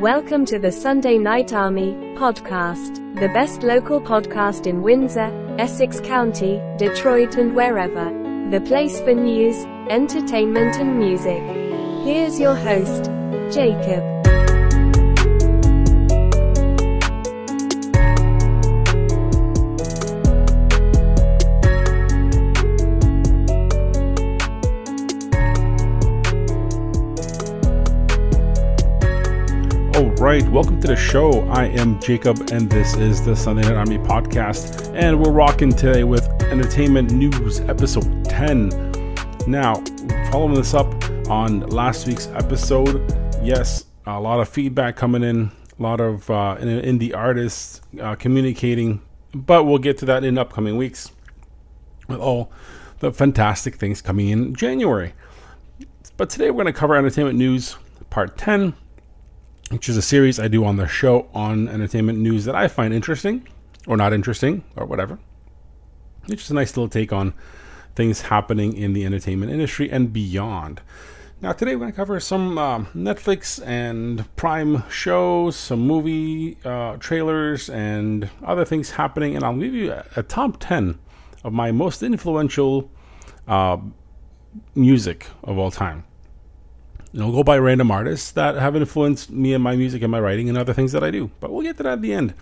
Welcome to the Sunday Night Army podcast, the best local podcast in Windsor, Essex County, Detroit, and wherever. The place for news, entertainment, and music. Here's your host, Jacob. All right, welcome to the show. I am Jacob, and this is the Sunday Night Army podcast. And we're rocking today with Entertainment News, episode 10. Now, following this up on last week's episode, yes, a lot of feedback coming in, a lot of uh, indie artists uh, communicating, but we'll get to that in upcoming weeks with all the fantastic things coming in January. But today we're going to cover Entertainment News, part 10 which is a series I do on the show on entertainment news that I find interesting or not interesting or whatever. It's just a nice little take on things happening in the entertainment industry and beyond. Now, today we're going to cover some uh, Netflix and Prime shows, some movie uh, trailers, and other things happening. And I'll give you a, a top 10 of my most influential uh, music of all time you know, go by random artists that have influenced me and my music and my writing and other things that I do. But we'll get to that at the end.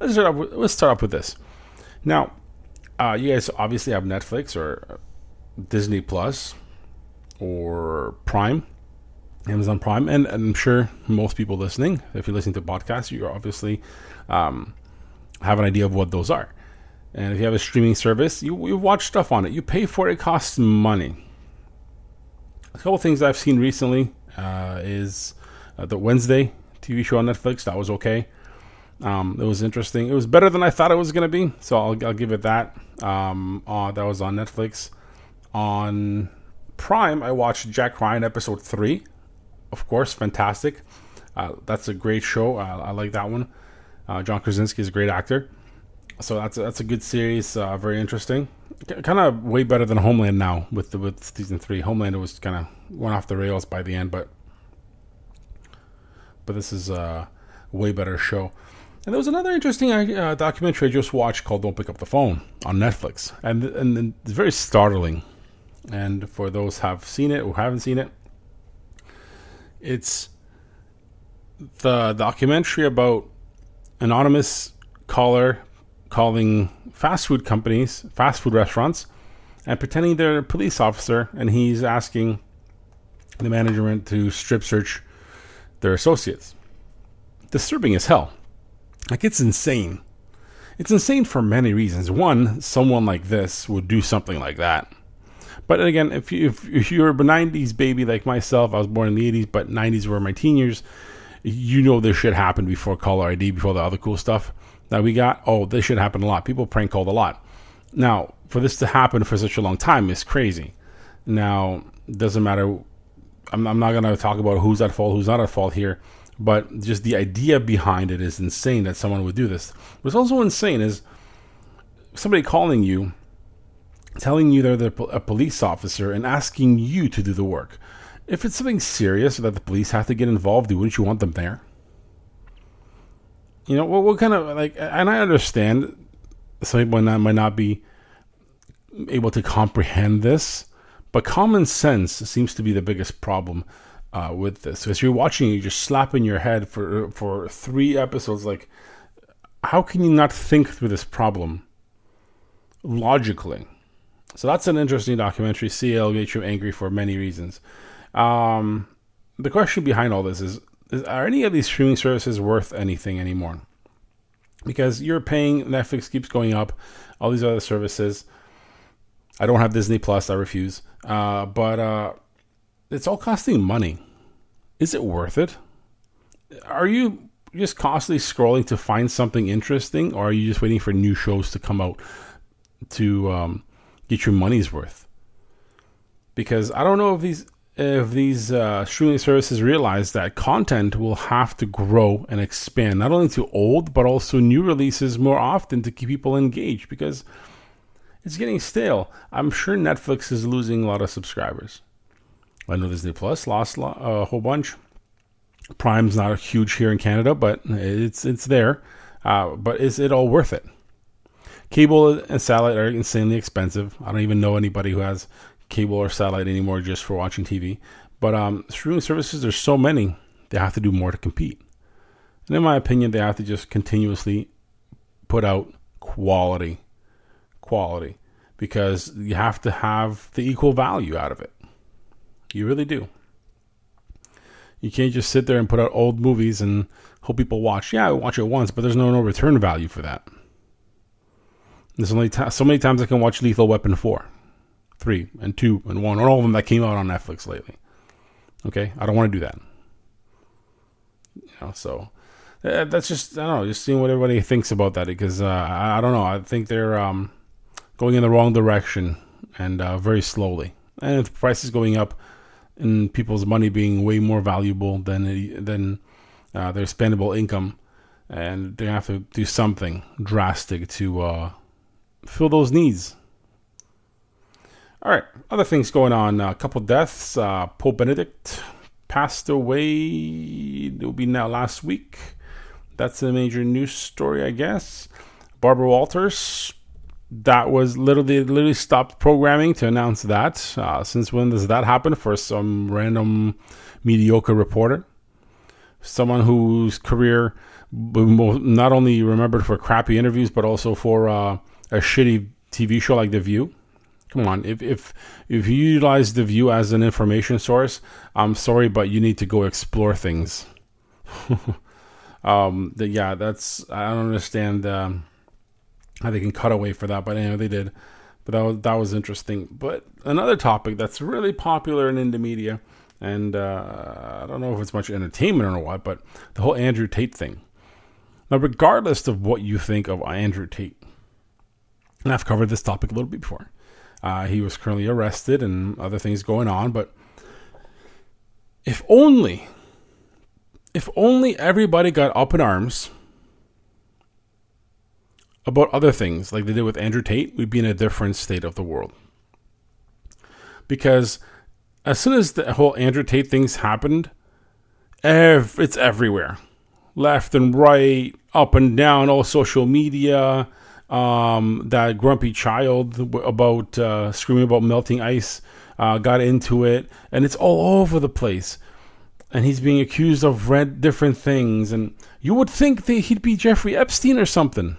Let's start off with, let's start off with this. Now, uh, you guys obviously have Netflix or Disney Plus or Prime, Amazon Prime, and, and I'm sure most people listening, if you're listening to podcasts, you obviously um, have an idea of what those are. And if you have a streaming service, you, you watch stuff on it. You pay for it. It costs money a couple things I've seen recently uh, is uh, the Wednesday TV show on Netflix. That was okay. Um, it was interesting. It was better than I thought it was going to be, so I'll, I'll, give it that. Um, uh, that was on Netflix. On Prime, I watched Jack Ryan episode three. Of course, fantastic. Uh, that's a great show. I like that one. Uh, John Krasinski is a great actor, so that's a, that's a good series. Uh, very interesting kind of way better than Homeland now with the, with season three. Homeland was kind of went off the rails by the end, but but this is a way better show. And there was another interesting uh, documentary I just watched called "Don't Pick Up the Phone" on Netflix, and and it's very startling. And for those have seen it or haven't seen it, it's the documentary about anonymous caller calling fast food companies, fast food restaurants, and pretending they're a police officer, and he's asking the management to strip search their associates. Disturbing as hell. Like, it's insane. It's insane for many reasons. One, someone like this would do something like that. But again, if, you, if, if you're a 90s baby like myself, I was born in the 80s, but 90s were my teen years, you know this shit happened before caller ID, before the other cool stuff that we got, oh, this should happen a lot. People prank called a lot. Now, for this to happen for such a long time is crazy. Now, doesn't matter. I'm, I'm not going to talk about who's at fault, who's not at fault here, but just the idea behind it is insane that someone would do this. What's also insane is somebody calling you, telling you they're the, a police officer, and asking you to do the work. If it's something serious that the police have to get involved, wouldn't you want them there? You know, what, what kind of like, and I understand some people might not, might not be able to comprehend this, but common sense seems to be the biggest problem uh, with this. As you're watching, you're just slapping your head for for three episodes. Like, how can you not think through this problem logically? So that's an interesting documentary. CL makes you angry for many reasons. Um, the question behind all this is are any of these streaming services worth anything anymore? Because you're paying, Netflix keeps going up, all these other services. I don't have Disney Plus, I refuse. Uh, but uh, it's all costing money. Is it worth it? Are you just constantly scrolling to find something interesting, or are you just waiting for new shows to come out to um, get your money's worth? Because I don't know if these if these uh, streaming services realize that content will have to grow and expand, not only to old, but also new releases more often to keep people engaged because it's getting stale. I'm sure Netflix is losing a lot of subscribers. I know Disney Plus lost a whole bunch. Prime's not huge here in Canada, but it's it's there. Uh, but is it all worth it? Cable and satellite are insanely expensive. I don't even know anybody who has cable or satellite anymore just for watching TV. But um, streaming services, there's so many, they have to do more to compete. And in my opinion, they have to just continuously put out quality, quality, because you have to have the equal value out of it. You really do. You can't just sit there and put out old movies and hope people watch. Yeah, I watch it once, but there's no no return value for that. There's only t- so many times I can watch Lethal Weapon 4, 3, and 2, and 1, or all of them that came out on Netflix lately. Okay? I don't want to do that. You know, so uh, that's just, I don't know, just seeing what everybody thinks about that because uh, I, don't know. I think they're um, going in the wrong direction and uh, very slowly. And if the price is going up and people's money being way more valuable than, than uh, their spendable income, and they have to do something drastic to uh, fill those needs. All right, other things going on. A couple deaths. Uh, Pope Benedict passed away. It will be now last week. That's a major news story, I guess. Barbara Walters. That was literally literally stopped programming to announce that. Uh, since when does that happen for some random mediocre reporter? Someone whose career not only remembered for crappy interviews, but also for uh, a shitty TV show like The View. Come on, if if if you utilize The View as an information source, I'm sorry, but you need to go explore things. um, the, yeah, that's I don't understand um, how they can cut away for that, but anyway, they did. But that was that was interesting. But another topic that's really popular in indie media, and uh, I don't know if it's much entertainment or what, but the whole Andrew Tate thing. Now, regardless of what you think of Andrew Tate, and I've covered this topic a little bit before. Uh, he was currently arrested and other things going on, but if only, if only everybody got up in arms about other things like they did with Andrew Tate, we'd be in a different state of the world. Because as soon as the whole Andrew Tate things happened, ev- it's everywhere left and right, up and down, all social media um, that grumpy child about uh, screaming about melting ice uh, got into it, and it's all over the place. And he's being accused of red different things, and you would think that he'd be Jeffrey Epstein or something.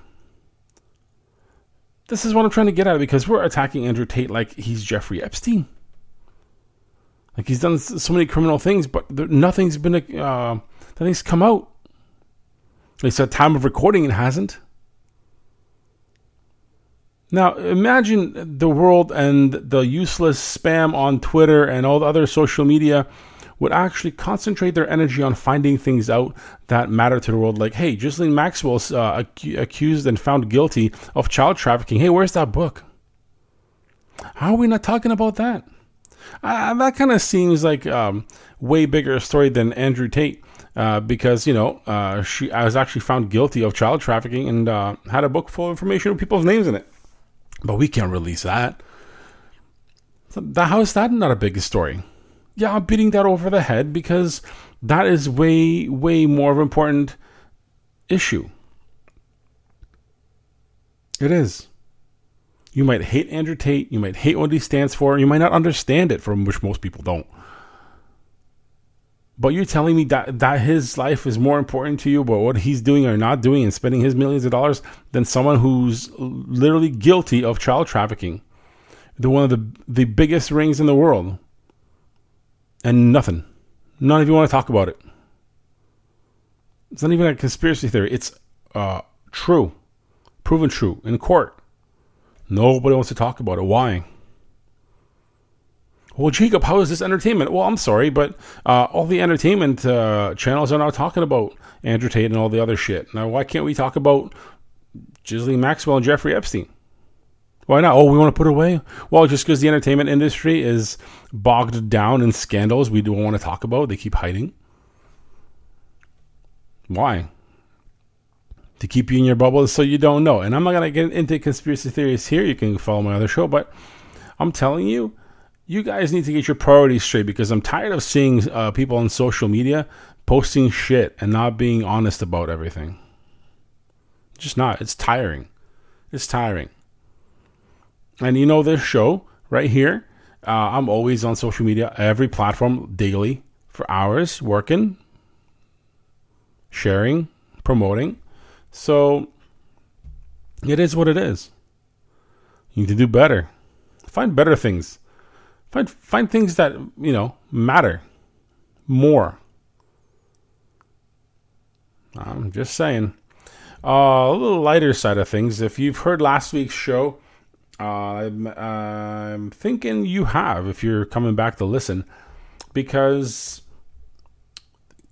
This is what I'm trying to get at because we're attacking Andrew Tate like he's Jeffrey Epstein. Like he's done so many criminal things, but there, nothing's been uh, nothing's come out. At at time of recording, it hasn't. Now, imagine the world and the useless spam on Twitter and all the other social media would actually concentrate their energy on finding things out that matter to the world. Like, hey, Ghislaine Maxwell's uh, ac- accused and found guilty of child trafficking. Hey, where's that book? How are we not talking about that? Uh, that kind of seems like um, way bigger story than Andrew Tate. Uh, because you know uh, she I was actually found guilty of child trafficking and uh, had a book full of information with people's names in it. But we can't release that. How is that not a big story? Yeah, I'm beating that over the head because that is way, way more of an important issue. It is. You might hate Andrew Tate, you might hate what he stands for, you might not understand it, from which most people don't. But you're telling me that, that his life is more important to you about what he's doing or not doing and spending his millions of dollars than someone who's literally guilty of child trafficking. The one of the the biggest rings in the world. And nothing. None of you want to talk about it. It's not even a conspiracy theory. It's uh, true. Proven true in court. Nobody wants to talk about it. Why? Well, Jacob, how is this entertainment? Well, I'm sorry, but uh, all the entertainment uh, channels are now talking about Andrew Tate and all the other shit. Now, why can't we talk about Ghislaine Maxwell and Jeffrey Epstein? Why not? Oh, we want to put away? Well, just because the entertainment industry is bogged down in scandals we don't want to talk about, they keep hiding. Why? To keep you in your bubble so you don't know. And I'm not going to get into conspiracy theories here. You can follow my other show, but I'm telling you, you guys need to get your priorities straight because I'm tired of seeing uh, people on social media posting shit and not being honest about everything. Just not. It's tiring. It's tiring. And you know, this show right here, uh, I'm always on social media, every platform daily for hours, working, sharing, promoting. So it is what it is. You need to do better. Find better things. Find find things that, you know, matter more. I'm just saying. Uh, a little lighter side of things. If you've heard last week's show, uh, I'm, I'm thinking you have if you're coming back to listen, because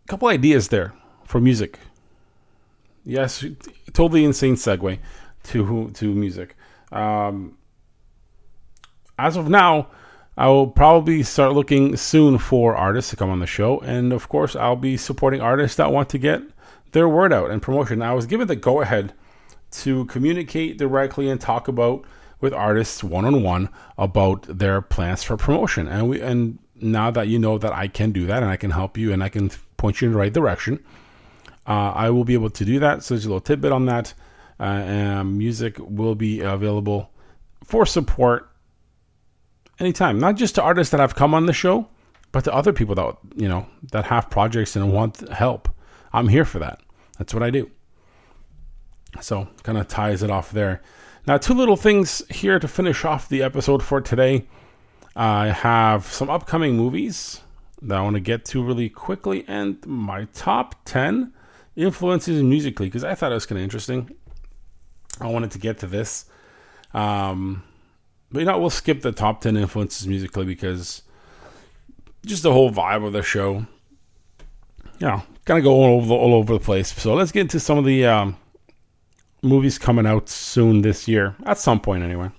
a couple ideas there for music. Yes, totally insane segue to to music. Um, as of now, I will probably start looking soon for artists to come on the show, and of course, I'll be supporting artists that want to get their word out and promotion. I was given the go ahead to communicate directly and talk about with artists one on one about their plans for promotion, and we and now that you know that I can do that and I can help you and I can point you in the right direction, uh, I will be able to do that. So there's a little tidbit on that. Uh, music will be available for support anytime, not just to artists that have come on the show, but to other people that you know that have projects and want help. I'm here for that. That's what I do. So kind of ties it off there. Now, two little things here to finish off the episode for today. I have some upcoming movies that I want to get to really quickly, and my top 10 influences musically, because I thought it was kind of interesting. I wanted to get to this. Um, but you know, we'll skip the top 10 influences musically because just the whole vibe of the show, you know, kind of go all over, the, all over the place. So let's get into some of the um, movies coming out soon this year, at some point anyway.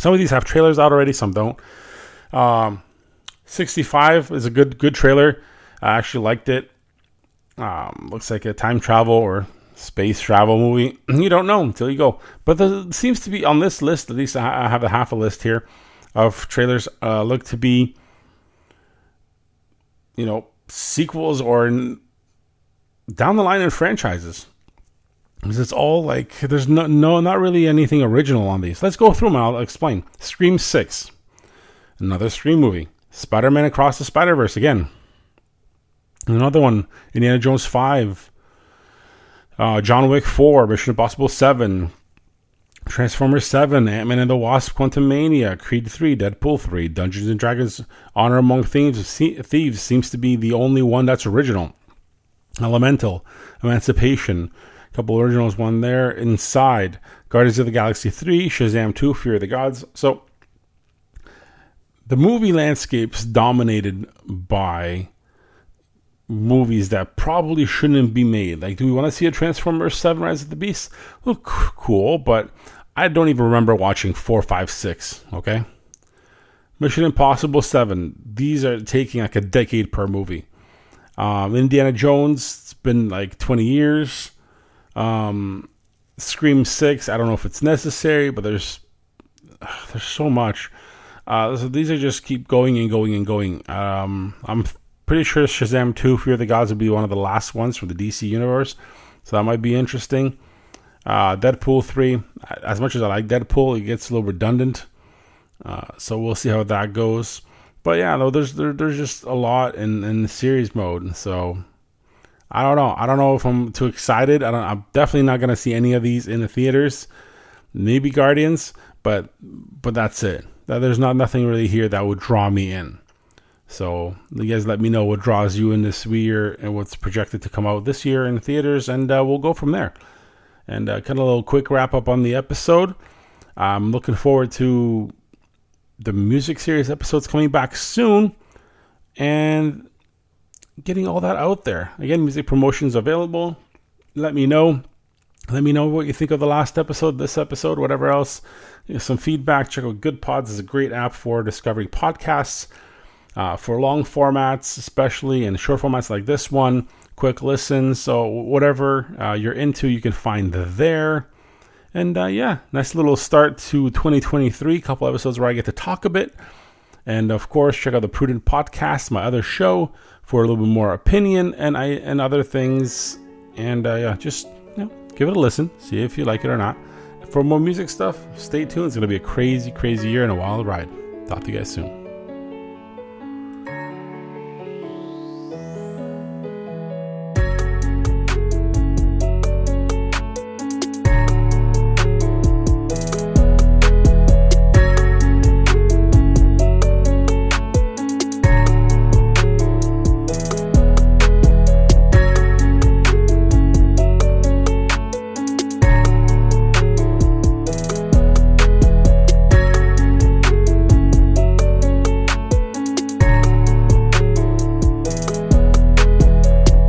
Some of these have trailers out already, some don't. Um, 65 is a good good trailer. I actually liked it. Um, looks like a time travel or space travel movie. You don't know until you go. But there seems to be on this list, at least I have a half a list here of trailers, uh, look to be, you know, sequels or down the line in franchises. Because it's all like there's no no not really anything original on these. Let's go through them. I'll explain. Scream Six, another Scream movie. Spider Man Across the Spider Verse again. Another one. Indiana Jones Five. Uh, John Wick 4, Mission Impossible 7, Transformers 7, Ant Man and the Wasp, Quantumania, Creed 3, Deadpool 3, Dungeons and Dragons Honor Among Thieves, Thieves seems to be the only one that's original. Elemental, Emancipation, a couple originals, one there. Inside, Guardians of the Galaxy 3, Shazam 2, Fear of the Gods. So, the movie landscape's dominated by movies that probably shouldn't be made. Like, do we want to see a Transformers 7 Rise of the Beast? Look cool, but I don't even remember watching 4, 5, 6, okay? Mission Impossible 7. These are taking like a decade per movie. Um, Indiana Jones, it's been like 20 years. Um, Scream 6, I don't know if it's necessary, but there's there's so much. Uh, so these are just keep going and going and going. Um, I'm pretty sure Shazam 2 Fear the Gods will be one of the last ones from the DC universe. So that might be interesting. Uh, Deadpool 3, as much as I like Deadpool, it gets a little redundant. Uh, so we'll see how that goes. But yeah, though there's there, there's just a lot in in the series mode. So I don't know. I don't know if I'm too excited. I don't. I'm definitely not gonna see any of these in the theaters. Maybe Guardians, but but that's it. There's not nothing really here that would draw me in. So you guys let me know what draws you in this year and what's projected to come out this year in the theaters, and uh, we'll go from there. And uh, kind of a little quick wrap up on the episode. I'm looking forward to the music series episodes coming back soon, and getting all that out there. Again, music promotions available. Let me know. Let me know what you think of the last episode, this episode, whatever else. You know, some feedback. Check out Goodpods is a great app for discovering podcasts. Uh, for long formats, especially in short formats like this one, quick listens. So whatever uh, you're into, you can find there. And uh, yeah, nice little start to 2023. A Couple episodes where I get to talk a bit And of course, check out the Prudent Podcast, my other show, for a little bit more opinion and I and other things. And uh, yeah, just you know, give it a listen, see if you like it or not. For more music stuff, stay tuned. It's gonna be a crazy, crazy year and a wild ride. Talk to you guys soon.